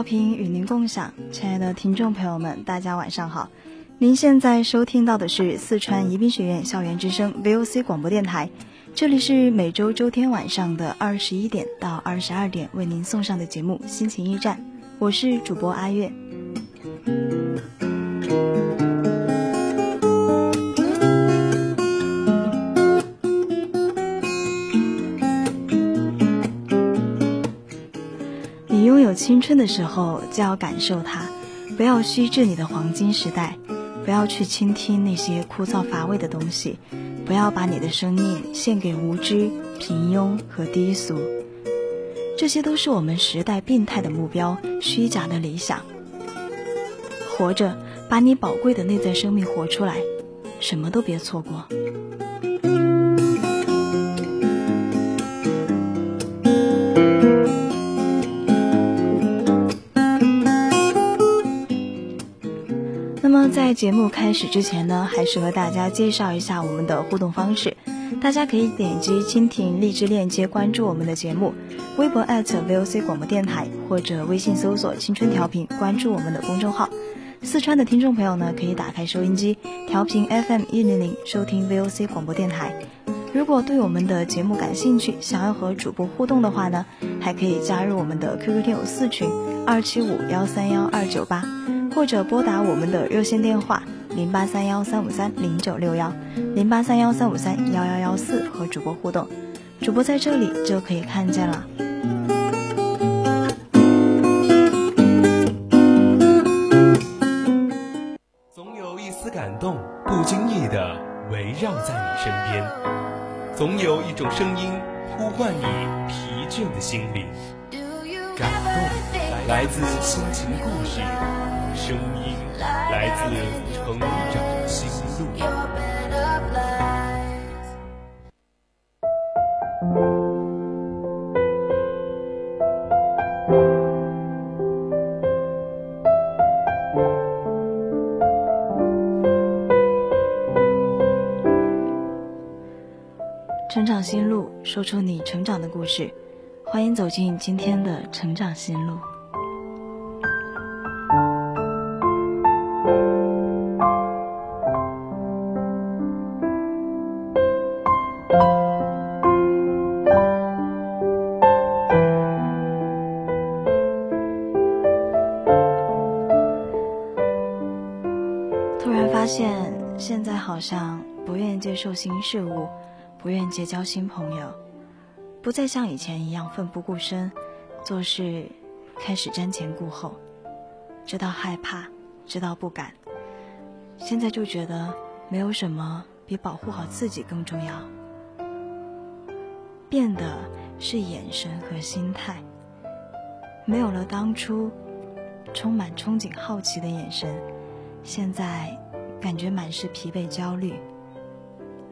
调频与您共享，亲爱的听众朋友们，大家晚上好。您现在收听到的是四川宜宾学院校园之声 VOC 广播电台，这里是每周周天晚上的二十一点到二十二点为您送上的节目《心情驿站》，我是主播阿月。你拥有青春的时候就要感受它，不要虚掷你的黄金时代，不要去倾听那些枯燥乏味的东西，不要把你的生命献给无知、平庸和低俗，这些都是我们时代病态的目标、虚假的理想。活着，把你宝贵的内在生命活出来，什么都别错过。在节目开始之前呢，还是和大家介绍一下我们的互动方式。大家可以点击蜻蜓荔枝链接关注我们的节目，微博 @VOC 广播电台或者微信搜索“青春调频”关注我们的公众号。四川的听众朋友呢，可以打开收音机调频 FM 一零零收听 VOC 广播电台。如果对我们的节目感兴趣，想要和主播互动的话呢，还可以加入我们的 QQ 听友四群二七五幺三幺二九八。或者拨打我们的热线电话零八三幺三五三零九六幺零八三幺三五三幺幺幺四和主播互动，主播在这里就可以看见了。总有一丝感动，不经意的围绕在你身边；总有一种声音呼唤你疲倦的心灵。感动来自心情故事。声音来自成长心路。成长心路，说出你成长的故事。欢迎走进今天的成长心路。突然发现，现在好像不愿接受新事物，不愿结交新朋友，不再像以前一样奋不顾身，做事开始瞻前顾后，知道害怕，知道不敢，现在就觉得没有什么比保护好自己更重要。变的是眼神和心态，没有了当初充满憧憬、好奇的眼神，现在。感觉满是疲惫、焦虑。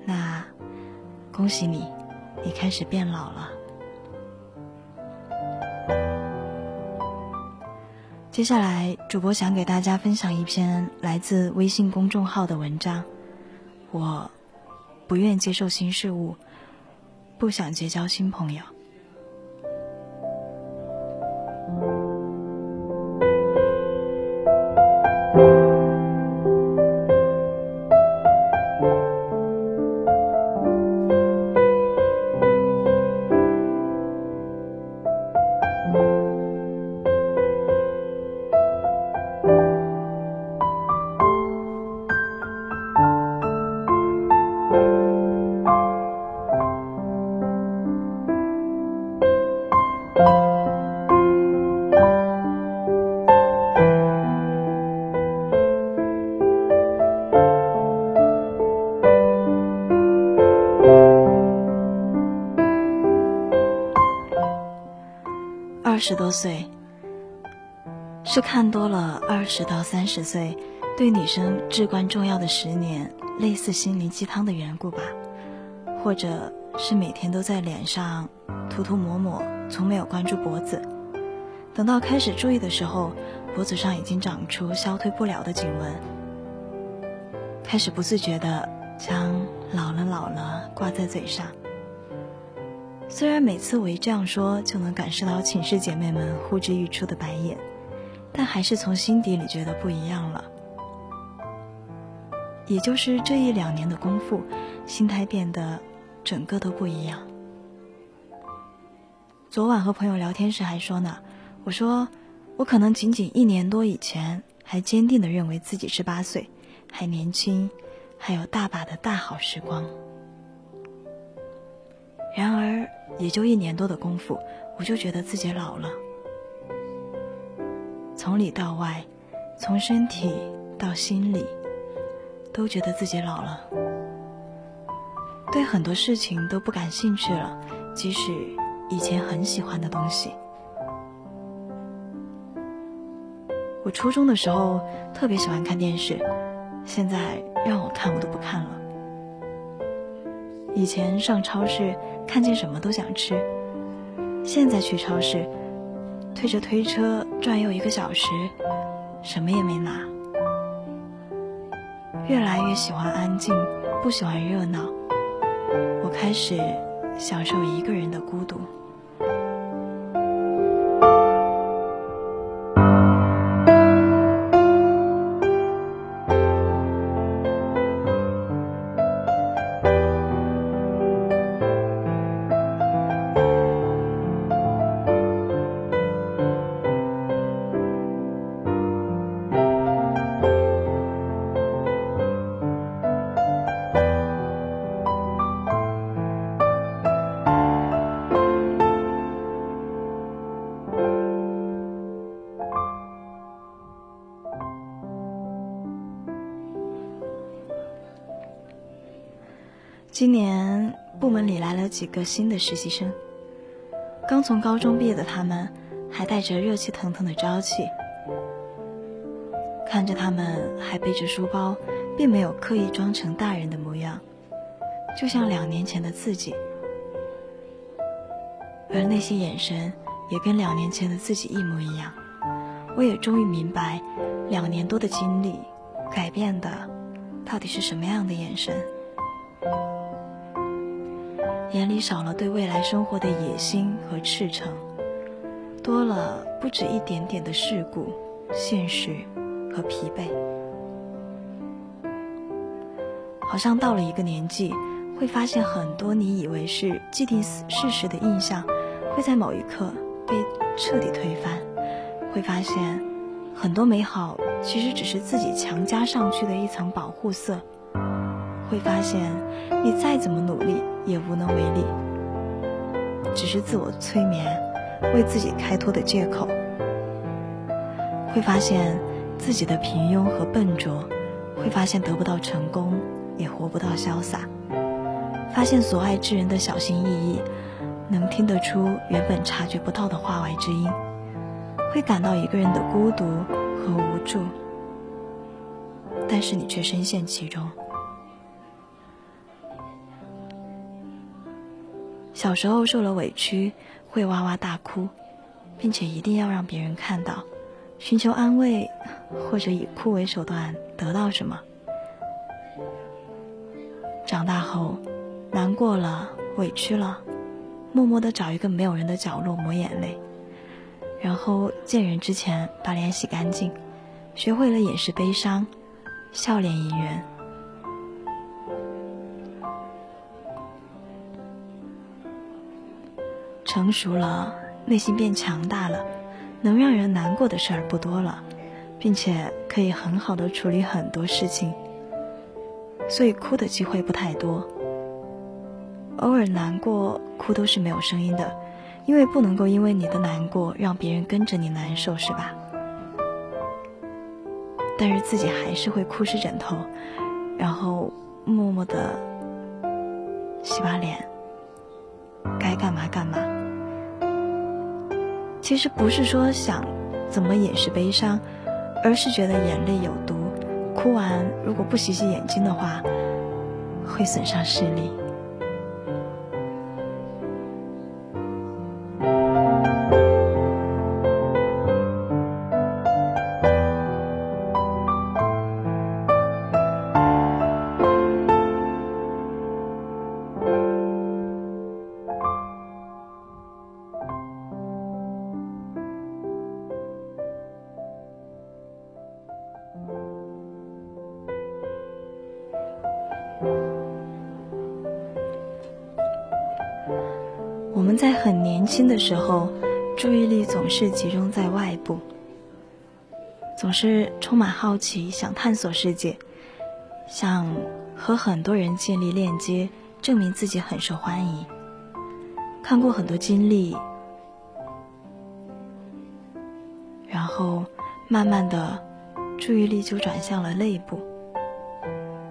那，恭喜你，你开始变老了。接下来，主播想给大家分享一篇来自微信公众号的文章。我，不愿接受新事物，不想结交新朋友。二十多岁，是看多了二十到三十岁对女生至关重要的十年，类似心灵鸡汤的缘故吧，或者是每天都在脸上涂涂抹抹，从没有关注脖子，等到开始注意的时候，脖子上已经长出消退不了的颈纹，开始不自觉的将“老了老了”挂在嘴上。虽然每次我一这样说，就能感受到寝室姐妹们呼之欲出的白眼，但还是从心底里觉得不一样了。也就是这一两年的功夫，心态变得整个都不一样。昨晚和朋友聊天时还说呢，我说我可能仅仅一年多以前还坚定的认为自己是八岁，还年轻，还有大把的大好时光。然而。也就一年多的功夫，我就觉得自己老了。从里到外，从身体到心里，都觉得自己老了。对很多事情都不感兴趣了，即使以前很喜欢的东西。我初中的时候特别喜欢看电视，现在让我看我都不看了。以前上超市。看见什么都想吃，现在去超市，推着推车转悠一个小时，什么也没拿。越来越喜欢安静，不喜欢热闹。我开始享受一个人的孤独。今年部门里来了几个新的实习生，刚从高中毕业的他们还带着热气腾腾的朝气，看着他们还背着书包，并没有刻意装成大人的模样，就像两年前的自己，而那些眼神也跟两年前的自己一模一样。我也终于明白，两年多的经历改变的到底是什么样的眼神。眼里少了对未来生活的野心和赤诚，多了不止一点点的世故、现实和疲惫。好像到了一个年纪，会发现很多你以为是既定事实的印象，会在某一刻被彻底推翻。会发现，很多美好其实只是自己强加上去的一层保护色。会发现，你再怎么努力也无能为力，只是自我催眠，为自己开脱的借口。会发现自己的平庸和笨拙，会发现得不到成功，也活不到潇洒。发现所爱之人的小心翼翼，能听得出原本察觉不到的话外之音。会感到一个人的孤独和无助，但是你却深陷其中。小时候受了委屈，会哇哇大哭，并且一定要让别人看到，寻求安慰，或者以哭为手段得到什么。长大后，难过了，委屈了，默默的找一个没有人的角落抹眼泪，然后见人之前把脸洗干净，学会了掩饰悲伤，笑脸迎人。成熟了，内心变强大了，能让人难过的事儿不多了，并且可以很好的处理很多事情，所以哭的机会不太多。偶尔难过，哭都是没有声音的，因为不能够因为你的难过让别人跟着你难受，是吧？但是自己还是会哭湿枕头，然后默默的洗把脸，该干嘛干嘛。其实不是说想怎么掩饰悲伤，而是觉得眼泪有毒，哭完如果不洗洗眼睛的话，会损伤视力。在很年轻的时候，注意力总是集中在外部，总是充满好奇，想探索世界，想和很多人建立链接，证明自己很受欢迎。看过很多经历，然后慢慢的，注意力就转向了内部，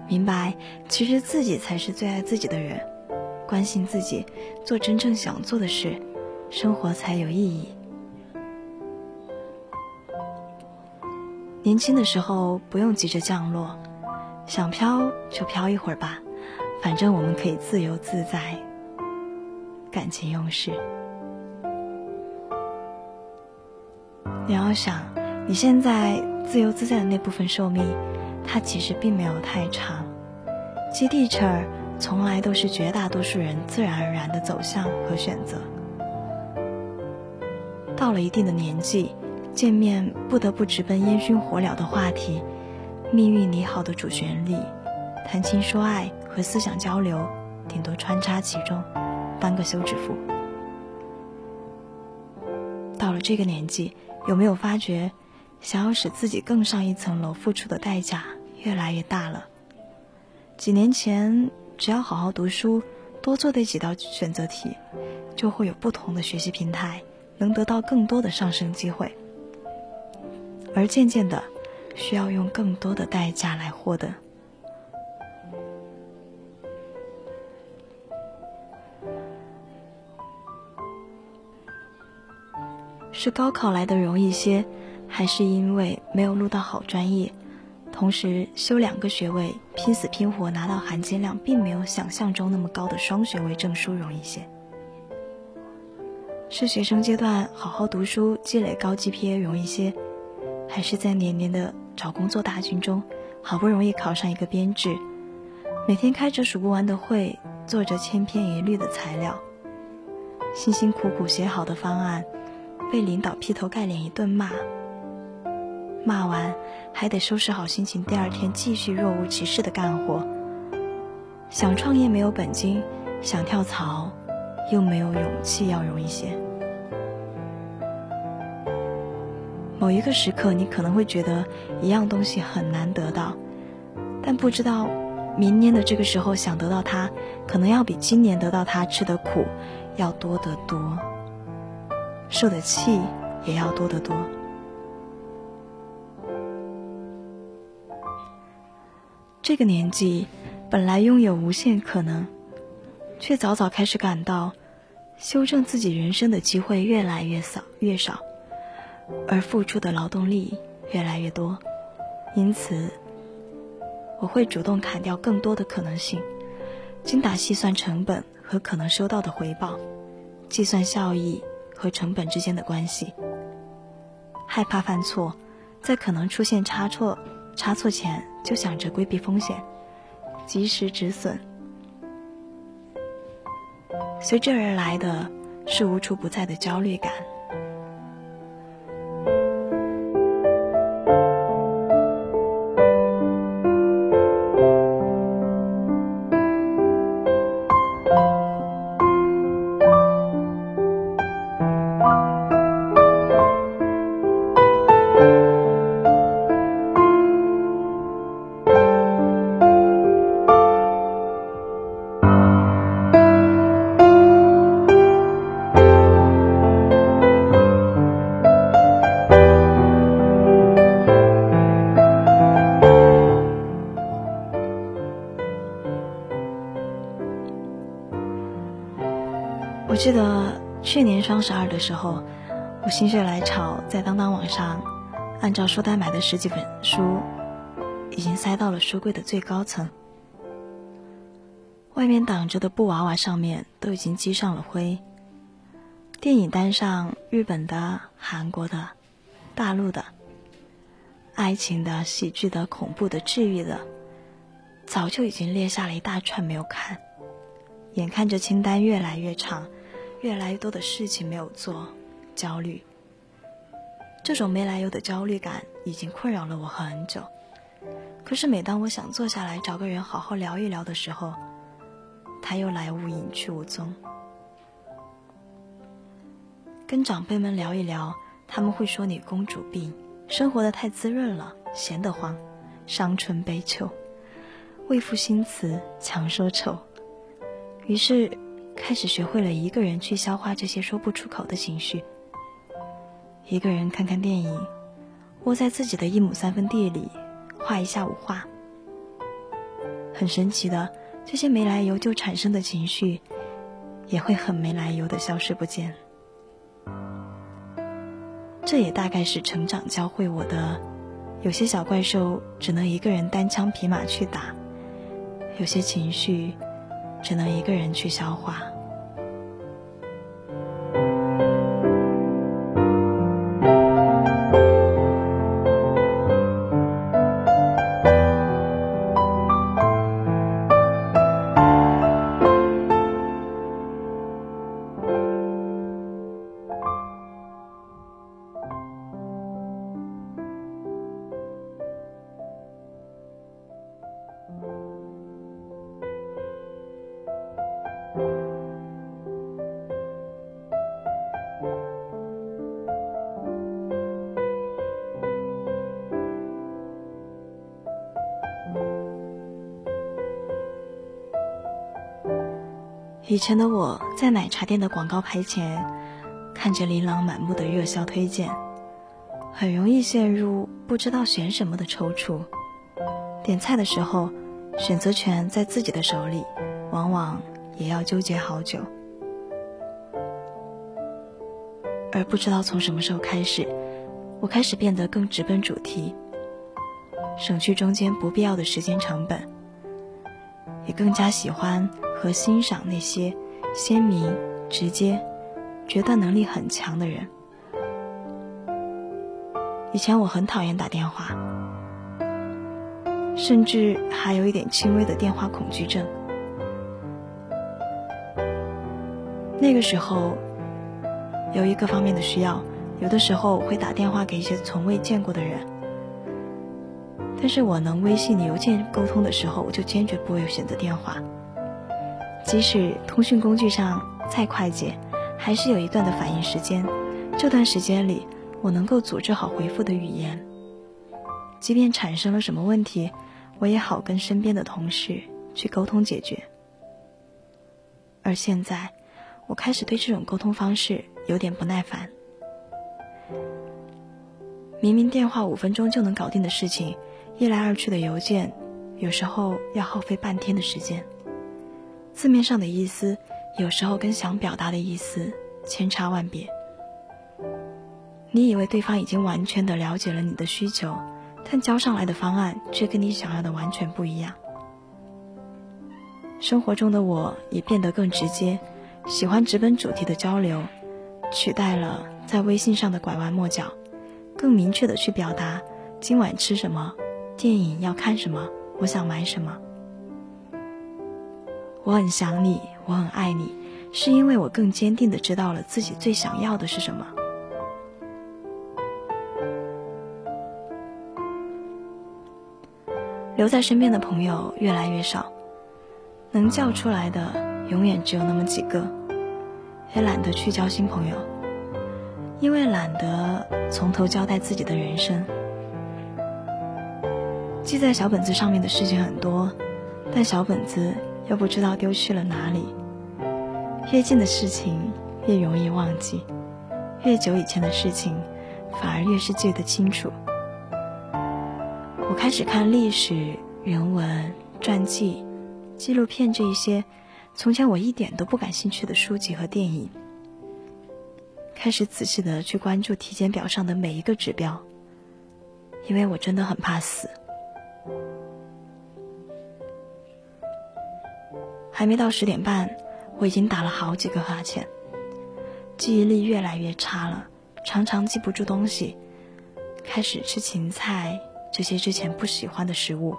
明白其实自己才是最爱自己的人。关心自己，做真正想做的事，生活才有意义。年轻的时候不用急着降落，想飘就飘一会儿吧，反正我们可以自由自在，感情用事。你要想，你现在自由自在的那部分寿命，它其实并没有太长，接地气儿。从来都是绝大多数人自然而然的走向和选择。到了一定的年纪，见面不得不直奔烟熏火燎的话题，命运拟好的主旋律，谈情说爱和思想交流，顶多穿插其中，当个休止符。到了这个年纪，有没有发觉，想要使自己更上一层楼，付出的代价越来越大了？几年前。只要好好读书，多做对几道选择题，就会有不同的学习平台，能得到更多的上升机会。而渐渐的，需要用更多的代价来获得。是高考来的容易些，还是因为没有录到好专业？同时修两个学位，拼死拼活拿到含金量并没有想象中那么高的双学位证书容易些。是学生阶段好好读书积累高 GPA 容易些，还是在年年的找工作大军中，好不容易考上一个编制，每天开着数不完的会，做着千篇一律的材料，辛辛苦苦写好的方案，被领导劈头盖脸一顿骂。骂完，还得收拾好心情，第二天继续若无其事的干活。想创业没有本金，想跳槽又没有勇气，要容易些。某一个时刻，你可能会觉得一样东西很难得到，但不知道明年的这个时候想得到它，可能要比今年得到它吃的苦要多得多，受的气也要多得多。这个年纪本来拥有无限可能，却早早开始感到修正自己人生的机会越来越少越少，而付出的劳动力越来越多。因此，我会主动砍掉更多的可能性，精打细算成本和可能收到的回报，计算效益和成本之间的关系。害怕犯错，在可能出现差错。差错前就想着规避风险，及时止损，随之而来的是无处不在的焦虑感。双十二的时候，我心血来潮，在当当网上按照书单买的十几本书，已经塞到了书柜的最高层。外面挡着的布娃娃上面都已经积上了灰。电影单上，日本的、韩国的、大陆的、爱情的、喜剧的、恐怖的、治愈的，早就已经列下了一大串没有看。眼看着清单越来越长，越来越多的事情没有做，焦虑。这种没来由的焦虑感已经困扰了我很久。可是每当我想坐下来找个人好好聊一聊的时候，他又来无影去无踪。跟长辈们聊一聊，他们会说你公主病，生活的太滋润了，闲得慌，伤春悲秋，为赋新词强说愁。于是，开始学会了一个人去消化这些说不出口的情绪。一个人看看电影，窝在自己的一亩三分地里，画一下午画。很神奇的，这些没来由就产生的情绪，也会很没来由的消失不见。这也大概是成长教会我的：有些小怪兽只能一个人单枪匹马去打，有些情绪。只能一个人去消化。以前的我在奶茶店的广告牌前，看着琳琅满目的热销推荐，很容易陷入不知道选什么的踌躇。点菜的时候，选择权在自己的手里，往往也要纠结好久。而不知道从什么时候开始，我开始变得更直奔主题，省去中间不必要的时间成本，也更加喜欢。和欣赏那些鲜明、直接、决断能力很强的人。以前我很讨厌打电话，甚至还有一点轻微的电话恐惧症。那个时候，由于各方面的需要，有的时候会打电话给一些从未见过的人。但是我能微信、邮件沟通的时候，我就坚决不会选择电话。即使通讯工具上再快捷，还是有一段的反应时间。这段时间里，我能够组织好回复的语言。即便产生了什么问题，我也好跟身边的同事去沟通解决。而现在，我开始对这种沟通方式有点不耐烦。明明电话五分钟就能搞定的事情，一来二去的邮件，有时候要耗费半天的时间。字面上的意思，有时候跟想表达的意思千差万别。你以为对方已经完全的了解了你的需求，但交上来的方案却跟你想要的完全不一样。生活中的我也变得更直接，喜欢直奔主题的交流，取代了在微信上的拐弯抹角，更明确的去表达今晚吃什么，电影要看什么，我想买什么。我很想你，我很爱你，是因为我更坚定的知道了自己最想要的是什么。留在身边的朋友越来越少，能叫出来的永远只有那么几个，也懒得去交新朋友，因为懒得从头交代自己的人生。记在小本子上面的事情很多，但小本子。又不知道丢去了哪里。越近的事情越容易忘记，越久以前的事情反而越是记得清楚。我开始看历史、人文、传记、纪录片这一些从前我一点都不感兴趣的书籍和电影，开始仔细的去关注体检表上的每一个指标，因为我真的很怕死。还没到十点半，我已经打了好几个哈欠，记忆力越来越差了，常常记不住东西，开始吃芹菜这些之前不喜欢的食物，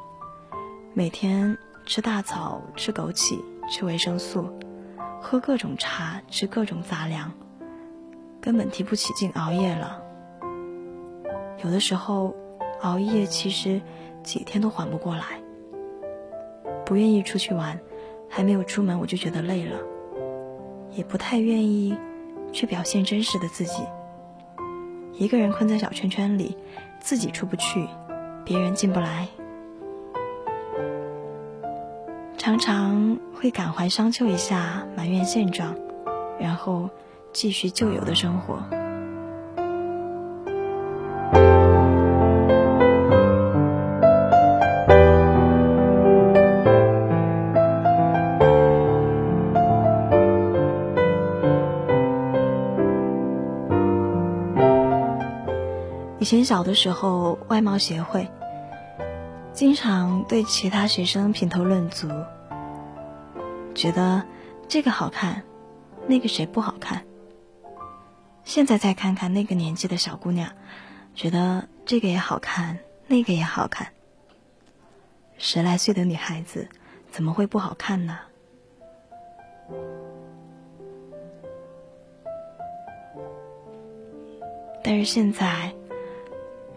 每天吃大枣、吃枸杞、吃维生素，喝各种茶、吃各种杂粮。根本提不起劲熬夜了。有的时候，熬夜其实几天都缓不过来。不愿意出去玩，还没有出门我就觉得累了，也不太愿意去表现真实的自己。一个人困在小圈圈里，自己出不去，别人进不来，常常会感怀伤秋一下，埋怨现状，然后。继续旧有的生活。以前小的时候，外貌协会经常对其他学生评头论足，觉得这个好看，那个谁不好看。现在再看看那个年纪的小姑娘，觉得这个也好看，那个也好看。十来岁的女孩子怎么会不好看呢？但是现在，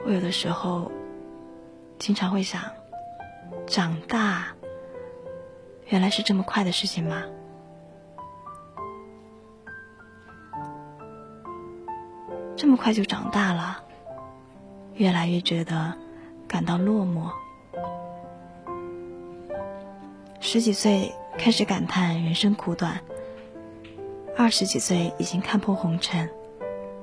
我有的时候经常会想，长大原来是这么快的事情吗？这么快就长大了，越来越觉得感到落寞。十几岁开始感叹人生苦短，二十几岁已经看破红尘，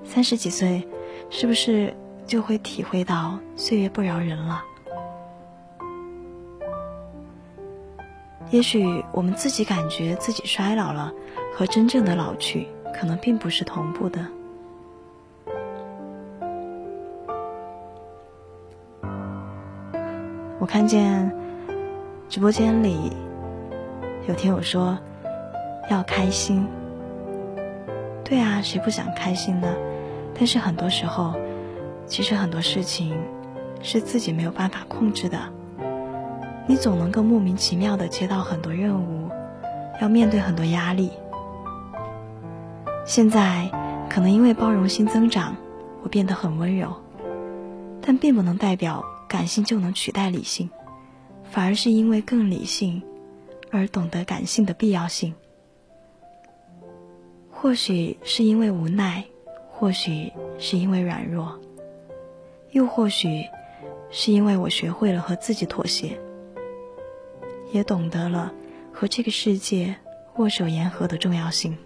三十几岁是不是就会体会到岁月不饶人了？也许我们自己感觉自己衰老了，和真正的老去可能并不是同步的。我看见直播间里有听友说要开心，对啊，谁不想开心呢？但是很多时候，其实很多事情是自己没有办法控制的。你总能够莫名其妙的接到很多任务，要面对很多压力。现在可能因为包容心增长，我变得很温柔，但并不能代表。感性就能取代理性，反而是因为更理性，而懂得感性的必要性。或许是因为无奈，或许是因为软弱，又或许是因为我学会了和自己妥协，也懂得了和这个世界握手言和的重要性。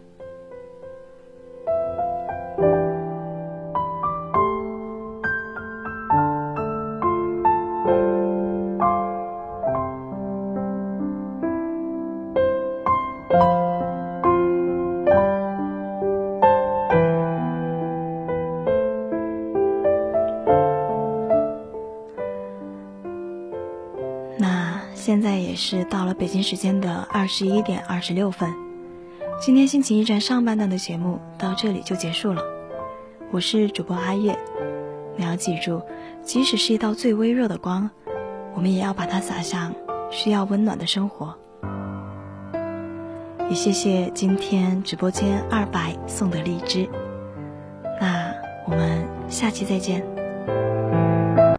是到了北京时间的二十一点二十六分，今天心情驿站上半段的节目到这里就结束了。我是主播阿月，你要记住，即使是一道最微弱的光，我们也要把它洒向需要温暖的生活。也谢谢今天直播间二百送的荔枝，那我们下期再见。